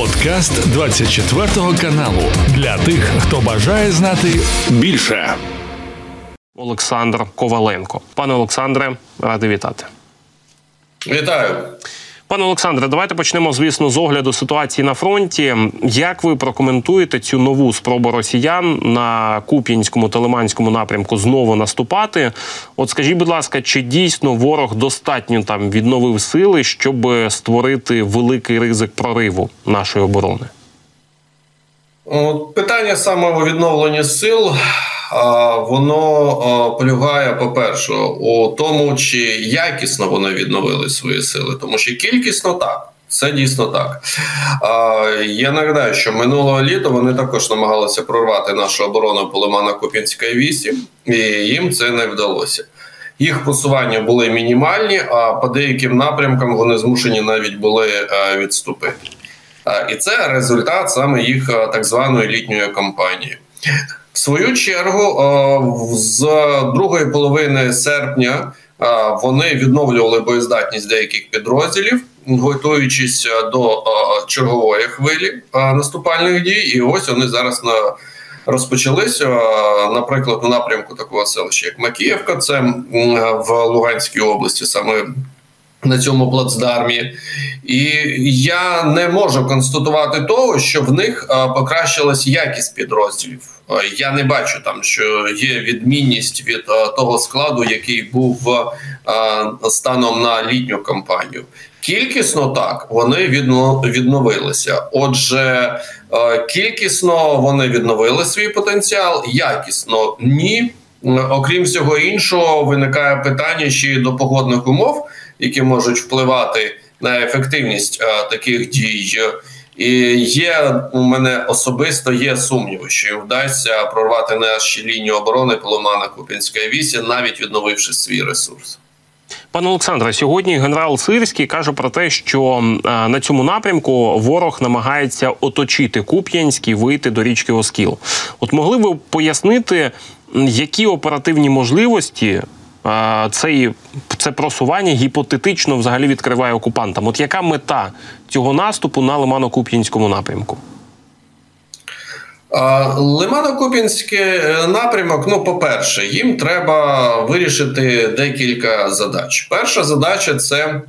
Подкаст 24 каналу для тих, хто бажає знати більше. Олександр Коваленко. Пане Олександре, радий вітати. Вітаю. Пане Олександре, давайте почнемо, звісно, з огляду ситуації на фронті. Як ви прокоментуєте цю нову спробу росіян на Куп'янському та Лиманському напрямку знову наступати? От скажіть, будь ласка, чи дійсно ворог достатньо там відновив сили, щоб створити великий ризик прориву нашої оборони? Питання саме у відновленні сил воно полягає, по-перше, у тому, чи якісно вони відновили свої сили, тому що кількісно так. Це дійсно так. Я нагадаю, що минулого літа вони також намагалися прорвати нашу оборону по лимана Куп'янської вісі, і їм це не вдалося. Їх просування були мінімальні, а по деяким напрямкам вони змушені навіть були відступити. І це результат саме їх так званої літньої кампанії. Свою чергу, е, з другої половини серпня е, вони відновлювали боєздатність деяких підрозділів, готуючись до е, чергової хвилі наступальних дій. І ось вони зараз на розпочалися. Наприклад, на напрямку такого селища, як Макіївка, це в Луганській області, саме на цьому плацдармі, і я не можу констатувати того, що в них покращилась якість підрозділів. Я не бачу там, що є відмінність від того складу, який був станом на літню кампанію. Кількісно так вони відновилися. Отже, кількісно вони відновили свій потенціал, якісно ні. Окрім всього іншого, виникає питання ще й до погодних умов які можуть впливати на ефективність е, таких дій. І є у мене особисто є сумніви, що їм вдасться прорвати наші лінії оборони Поломана Купінської вісі, навіть відновивши свій ресурс. Пане Олександре, сьогодні генерал Сирський каже про те, що е, на цьому напрямку ворог намагається оточити Куп'янський, вийти до річки Оскіл. От могли ви пояснити, які оперативні можливості цей, це просування гіпотетично взагалі відкриває окупантам. От яка мета цього наступу на Лимано-Куп'янському напрямку? Лимано-Куп'янський е, напрямок. Ну, по-перше, їм треба вирішити декілька задач. Перша задача це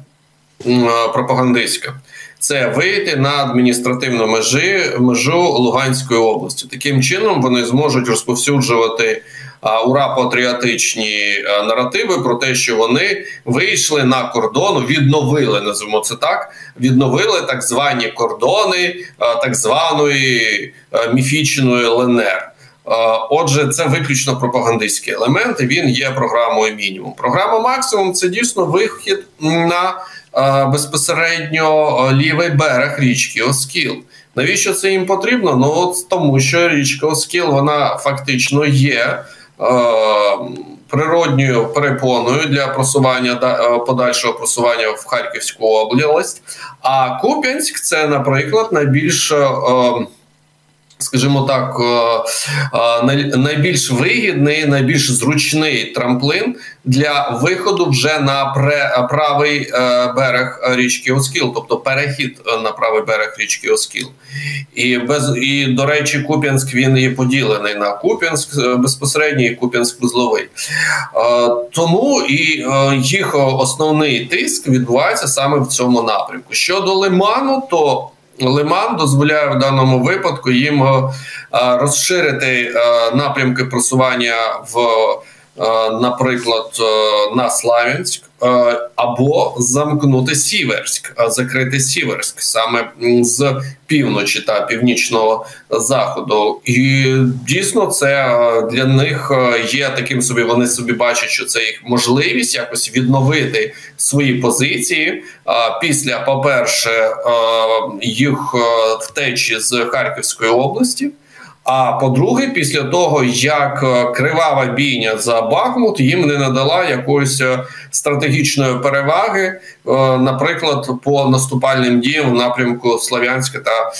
пропагандистська. Це вийти на адміністративну межі межу Луганської області. Таким чином вони зможуть розповсюджувати ура патріотичні е, наративи про те, що вони вийшли на кордон, відновили називаємо це так. Відновили так звані кордони е, так званої е, міфічної ЛНР. Отже, це виключно пропагандистський елемент. і Він є програмою мінімум. Програма максимум це дійсно вихід на безпосередньо лівий берег річки Оскіл. Навіщо це їм потрібно? Ну от тому, що річка Оскіл вона фактично є природньою перепоною для просування е, подальшого просування в Харківську область. А Куп'янськ це, наприклад, найбільш е, скажімо так, е, е, найбільш вигідний, найбільш зручний трамплин для виходу вже на правий е, берег річки Оскіл, тобто перехід на правий берег річки Оскіл. І без і до речі, Куп'янськ він є поділений на Куп'янськ безпосередньо і Куп'янськ вузловий. Тому і їх основний тиск відбувається саме в цьому напрямку. Щодо Лиману, то Лиман дозволяє в даному випадку їм е, розширити е, напрямки просування в Е, наприклад, на Славянськ, або замкнути Сіверськ, закрити Сіверськ саме з півночі та північного заходу. І дійсно, це для них є таким собі. Вони собі бачать, що це їх можливість якось відновити свої позиції. Після, по перше, їх втечі з Харківської області. А по-друге, після того як е, кривава бійня за Бахмут їм не надала якоїсь е, стратегічної переваги, е, наприклад, по наступальним діям в напрямку Слов'янська та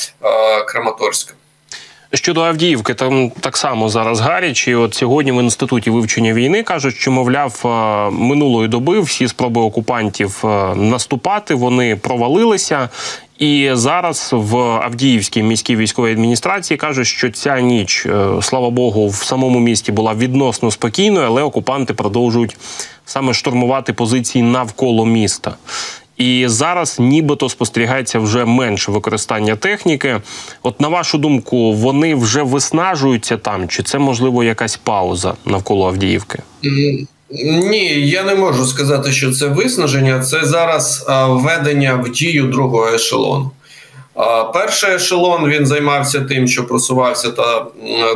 Краматорська. Щодо Авдіївки, там так само зараз гаряче. І От сьогодні в інституті вивчення війни кажуть, що мовляв е, минулої доби всі спроби окупантів е, наступати вони провалилися. І зараз в Авдіївській міській військовій адміністрації кажуть, що ця ніч, е, слава Богу, в самому місті була відносно спокійною, але окупанти продовжують саме штурмувати позиції навколо міста. І зараз нібито спостерігається вже менше використання техніки. От на вашу думку, вони вже виснажуються там, чи це можливо якась пауза навколо Авдіївки? Ні, я не можу сказати, що це виснаження. Це зараз введення в дію другого ешелону. Перший ешелон він займався тим, що просувався та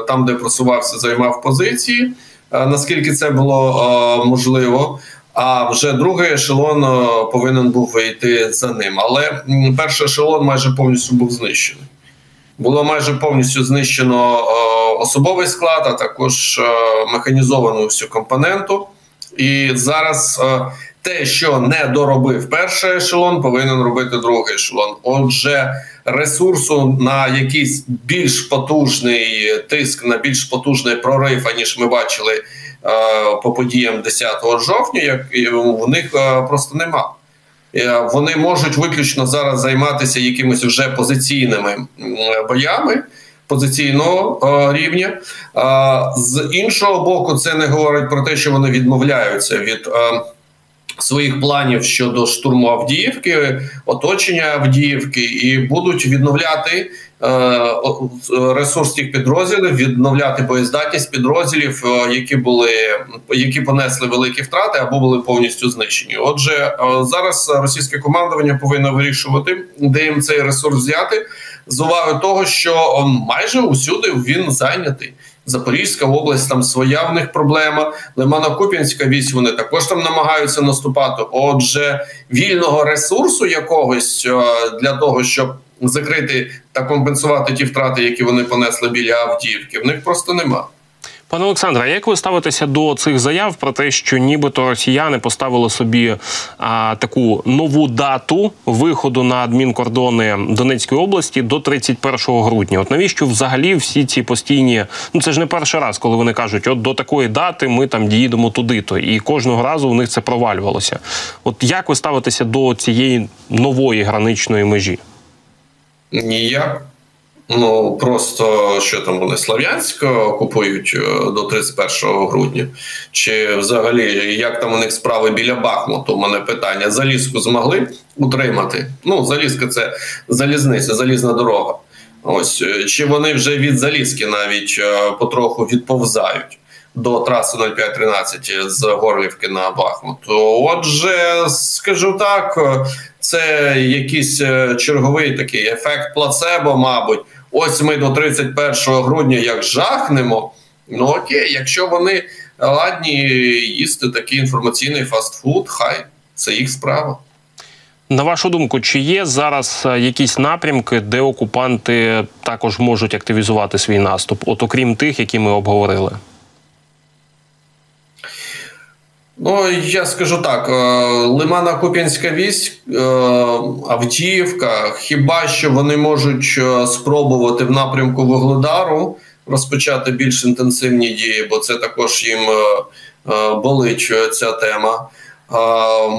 там, де просувався, займав позиції. Наскільки це було можливо. А вже другий ешелон повинен був вийти за ним. Але перший ешелон майже повністю був знищений. Було майже повністю знищено е, особовий склад, а також е, механізовану всю компоненту. І зараз е, те, що не доробив перший ешелон, повинен робити другий ешелон. Отже, ресурсу на якийсь більш потужний тиск, на більш потужний прорив, аніж ми бачили е, по подіям 10 жовтня, як в них е, просто нема. Е, Вони можуть виключно зараз займатися якимись вже позиційними боями позиційного е, рівня. З іншого боку, це не говорить про те, що вони відмовляються від. е, Своїх планів щодо штурму Авдіївки, оточення Авдіївки, і будуть відновляти е, ресурс тих підрозділів, відновляти боєздатність підрозділів, е, які були які понесли великі втрати або були повністю знищені. Отже, е, зараз російське командування повинно вирішувати, де їм цей ресурс взяти, з увагою того, що майже усюди він зайнятий. Запорізька область там своя в них проблема. Лимано-Куп'янська вісь вони також там намагаються наступати. Отже, вільного ресурсу якогось е, для того, щоб закрити та компенсувати ті втрати, які вони понесли біля Авдіївки, в них просто нема. Пане Олександре, як ви ставитеся до цих заяв про те, що нібито росіяни поставили собі а, таку нову дату виходу на адмінкордони Донецької області до 31 грудня? От навіщо взагалі всі ці постійні? Ну це ж не перший раз, коли вони кажуть, от до такої дати ми там діїдемо туди-то, і кожного разу у них це провалювалося. От як ви ставитеся до цієї нової граничної межі? Ніяк. Ну просто що там вони Слов'янськ окупують е, до 31 грудня, чи взагалі як там у них справи біля Бахмуту? У мене питання: залізку змогли утримати? Ну, залізка це залізниця, залізна дорога. Ось е, чи вони вже від залізки навіть е, потроху відповзають до траси 0513 з Горлівки на Бахмут. Отже, скажу так, це якийсь е, черговий такий ефект плацебо, мабуть. Ось ми до 31 грудня як жахнемо. Ну окей, якщо вони ладні їсти такий інформаційний фастфуд, хай це їх справа. На вашу думку, чи є зараз е, якісь напрямки, де окупанти також можуть активізувати свій наступ, от окрім тих, які ми обговорили? Ну, я скажу так: е, Лимано-Куп'янська вісь, е, Авдіївка, хіба що вони можуть е, спробувати в напрямку Вугледару розпочати більш інтенсивні дії, бо це також їм болить ця тема.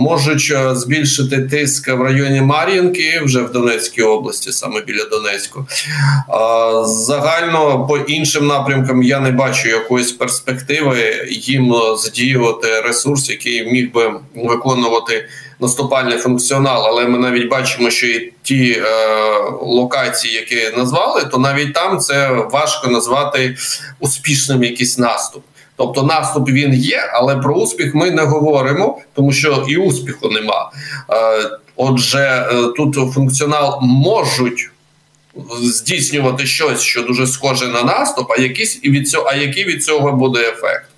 Можуть збільшити тиск в районі Мар'їнки вже в Донецькій області, саме біля Донецьку. Загально по іншим напрямкам я не бачу якоїсь перспективи їм задіювати ресурс, який міг би виконувати наступальний функціонал. Але ми навіть бачимо, що і ті е, локації, які назвали, то навіть там це важко назвати успішним якийсь наступ. Тобто наступ він є, але про успіх ми не говоримо, тому що і успіху нема. Отже, тут функціонал можуть здійснювати щось, що дуже схоже на наступ, а якісь і від цього, а який від цього буде ефект.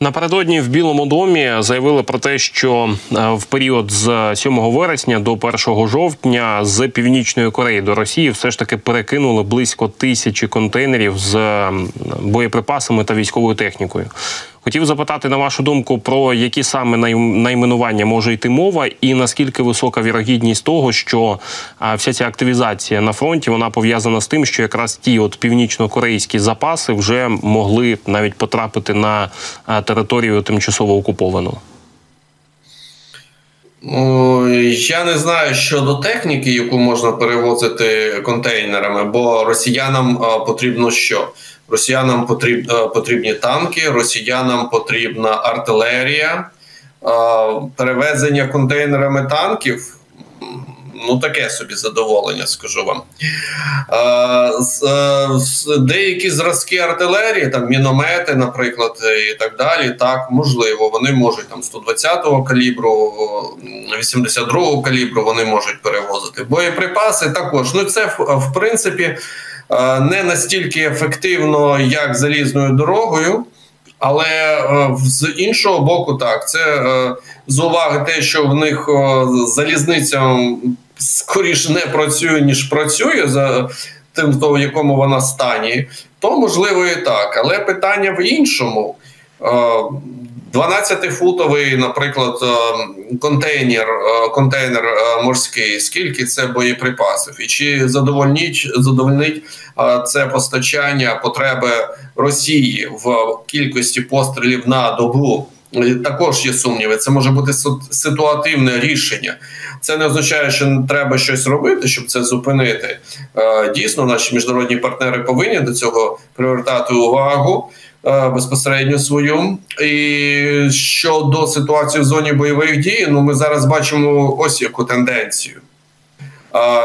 Напередодні в Білому домі заявили про те, що в період з 7 вересня до 1 жовтня з північної Кореї до Росії все ж таки перекинули близько тисячі контейнерів з боєприпасами та військовою технікою. Хотів запитати на вашу думку, про які саме найменування може йти мова, і наскільки висока вірогідність того, що вся ця активізація на фронті вона пов'язана з тим, що якраз ті от північно-корейські запаси вже могли навіть потрапити на територію тимчасово окуповану. Я не знаю щодо техніки, яку можна перевозити контейнерами, бо росіянам потрібно що? Росіянам потрібні танки, росіянам потрібна артилерія, перевезення контейнерами танків ну таке собі задоволення, скажу вам. Е, деякі зразки артилерії, там міномети, наприклад, і так далі. Так, можливо, вони можуть там 120-го калібру, 82-го калібру вони можуть перевозити. Боєприпаси також. Ну це в принципі не настільки ефективно, як залізною дорогою. Але е, з іншого боку, так це е, з уваги те, що в них залізниця скоріше не працює, ніж працює за тим, в якому вона стані, то можливо і так. Але питання в іншому. 12-футовий, е, наприклад, е, контейнер е, контейнер морський, скільки це боєприпасів, і чи задовольнить задовольнить це постачання потреби Росії в кількості пострілів на добу? Також є сумніви. Це може бути ситуативне рішення. Це не означає, що треба щось робити, щоб це зупинити. Е, дійсно, наші міжнародні партнери повинні до цього привертати увагу е, безпосередньо свою. І щодо ситуації в зоні бойових дій, ну ми зараз бачимо ось яку тенденцію.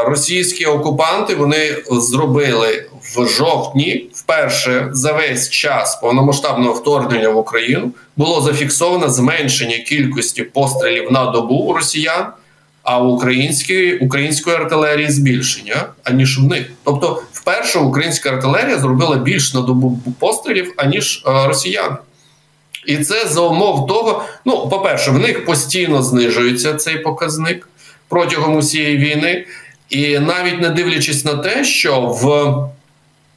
Російські окупанти вони зробили в жовтні, вперше за весь час повномасштабного вторгнення в Україну було зафіксовано зменшення кількості пострілів на добу росіян а української української артилерії збільшення аніж в них. Тобто, вперше українська артилерія зробила більш на добу пострілів аніж е, росіяни. І це за умов того, ну по-перше, в них постійно знижується цей показник протягом усієї війни, і навіть не дивлячись на те, що в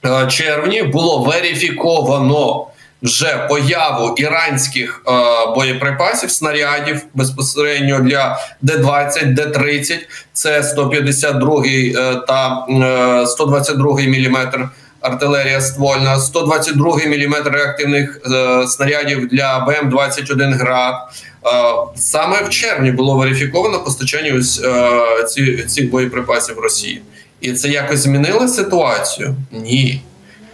е, червні було верифіковано вже появу іранських е, боєприпасів, снарядів безпосередньо для Д-20, Д-30, це 152 е, та е, 122 міліметр артилерія ствольна, 122 мм реактивних е, снарядів для БМ-21 град. Е, саме в червні було верифіковано постачання ось е, цих боєприпасів Росії, і це якось змінило ситуацію? Ні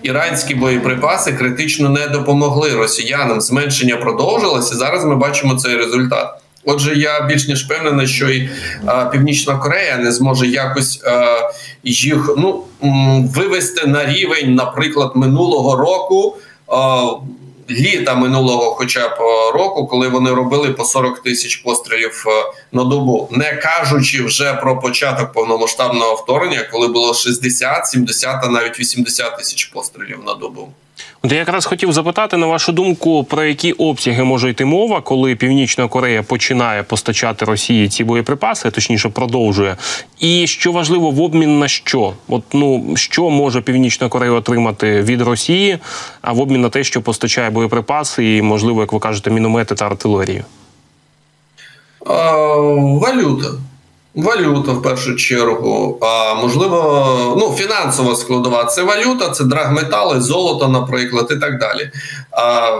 іранські боєприпаси критично не допомогли росіянам. Зменшення продовжилося. Зараз ми бачимо цей результат. Отже, я більш ніж впевнений, що і а, Північна Корея не зможе якось а, їх ну вивести на рівень, наприклад, минулого року. А, літа минулого, хоча б року, коли вони робили по 40 тисяч пострілів на добу, не кажучи вже про початок повномасштабного вторгнення, коли було 60, 70, а навіть 80 тисяч пострілів на добу. Я якраз хотів запитати на вашу думку, про які обсяги може йти мова, коли Північна Корея починає постачати Росії ці боєприпаси, точніше продовжує. І що важливо, в обмін на що? От ну що може Північна Корея отримати від Росії, а в обмін на те, що постачає боєприпаси, і можливо, як ви кажете, міномети та артилерію? А, Валюта. Валюта в першу чергу, а можливо, ну фінансова складова це валюта, це драгметали, золото, наприклад, і так далі. А,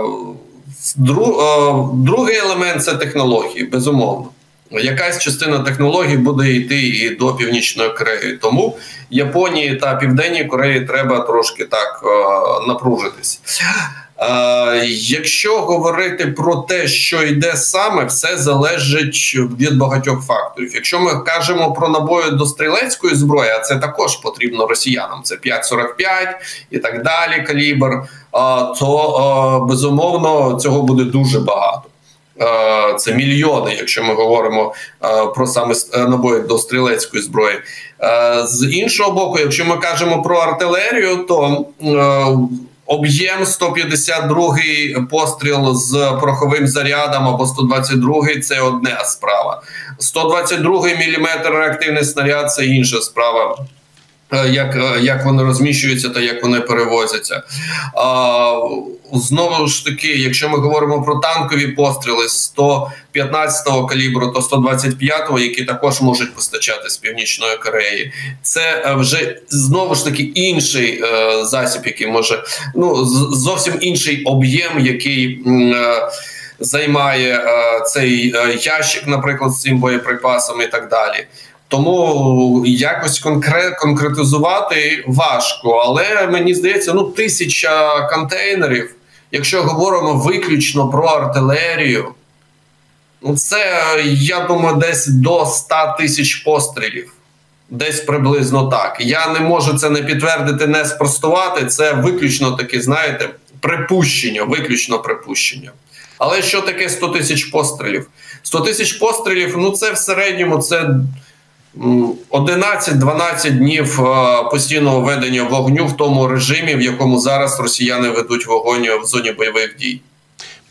Другий елемент це технології, безумовно. Якась частина технологій буде йти і до північної Кореї. Тому Японії та Південній Кореї треба трошки так напружитись. Якщо говорити про те, що йде саме, все залежить від багатьох факторів. Якщо ми кажемо про набої до стрілецької зброї, а це також потрібно росіянам. Це 5,45 і так далі. Калібр, то безумовно цього буде дуже багато. Це мільйони, якщо ми говоримо про саме набої до стрілецької зброї. З іншого боку, якщо ми кажемо про артилерію, то Об'єм 152 постріл з пороховим зарядом або 122 це одна справа. 122 мм реактивний снаряд це інша справа. Е, як е, як вони розміщуються та як вони перевозяться. А, Знову ж таки, якщо ми говоримо про танкові постріли 115-го калібру, то 125-го, які також можуть постачати з північної Кореї, це е, вже знову ж таки інший е, засіб, який може ну зовсім інший об'єм, який. Е, Займає е, цей е, ящик, наприклад, з цим боєприпасом і так далі. Тому якось конкрет, конкретизувати важко, але мені здається, ну тисяча контейнерів. Якщо говоримо виключно про артилерію, ну це я думаю, десь до 100 тисяч пострілів. Десь приблизно так. Я не можу це не підтвердити, не спростувати. Це виключно таке, знаєте, припущення, виключно припущення. Але що таке 100 тисяч пострілів? 100 тисяч пострілів, ну це в середньому це 11-12 днів е, постійного ведення вогню в тому режимі, в якому зараз росіяни ведуть вогонь в зоні бойових дій.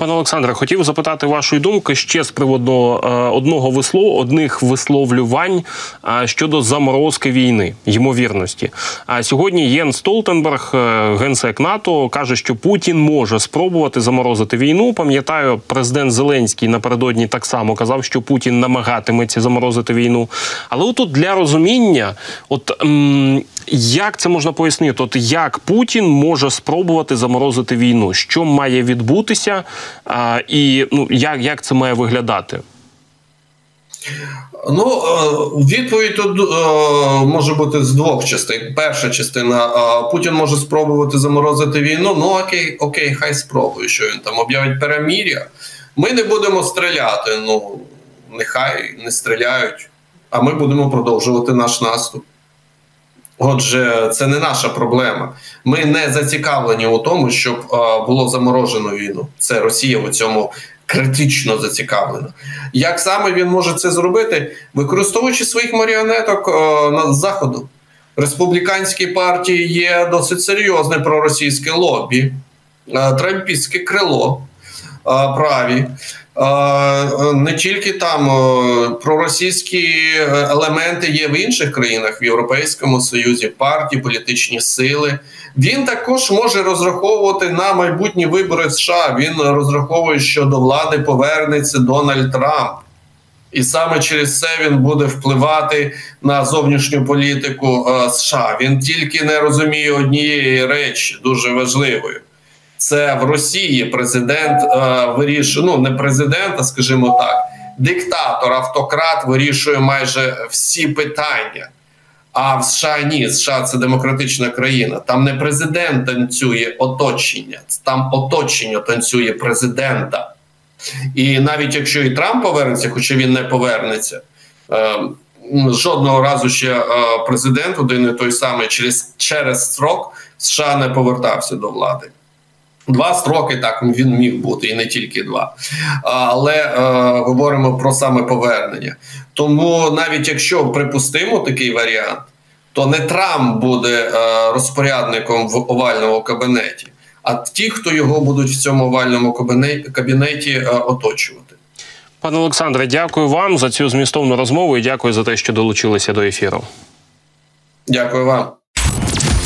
Пане Олександре, хотів запитати вашої думки ще з приводу е, одного висло, одних висловлювань е, щодо заморозки війни, ймовірності. А сьогодні Єн Столтенберг, е, генсек НАТО, каже, що Путін може спробувати заморозити війну. Пам'ятаю, президент Зеленський напередодні так само казав, що Путін намагатиметься заморозити війну. Але отут для розуміння, от м як це можна пояснити? От як Путін може спробувати заморозити війну? Що має відбутися, а, і ну як, як це має виглядати? Ну, е, відповідь тут е, може бути з двох частин. Перша частина е, Путін може спробувати заморозити війну. Ну окей, окей, хай спробує, що він там об'явить перемір'я. Ми не будемо стріляти. Ну нехай не стріляють, а ми будемо продовжувати наш наступ. Отже, це не наша проблема. Ми не зацікавлені у тому, щоб було заморожено війну. Це Росія у цьому критично зацікавлена. Як саме він може це зробити, використовуючи своїх маріонеток на заходу? Республіканській партії є досить серйозне проросійське лобі, трампістське крило праві. Не тільки там проросійські елементи є в інших країнах в Європейському Союзі, партії, політичні сили. Він також може розраховувати на майбутні вибори США. Він розраховує, що до влади повернеться Дональд Трамп, і саме через це він буде впливати на зовнішню політику США. Він тільки не розуміє однієї речі, дуже важливої це в Росії президент е, вирішує, ну не президент, а скажімо так, диктатор, автократ вирішує майже всі питання. А в США ні, США це демократична країна. Там не президент танцює оточення, там оточення танцює президента. І навіть якщо і Трамп повернеться, хоча він не повернеться, е, жодного разу ще е, президент один і той самий через через срок США не повертався до влади. Два строки так він міг бути, і не тільки два. Але е, говоримо про саме повернення. Тому навіть якщо припустимо такий варіант, то не Трамп буде е, розпорядником в овальному кабінеті, а ті, хто його будуть в цьому овальному кабінеті е, оточувати. Пане Олександре, дякую вам за цю змістовну розмову і дякую за те, що долучилися до ефіру. Дякую вам.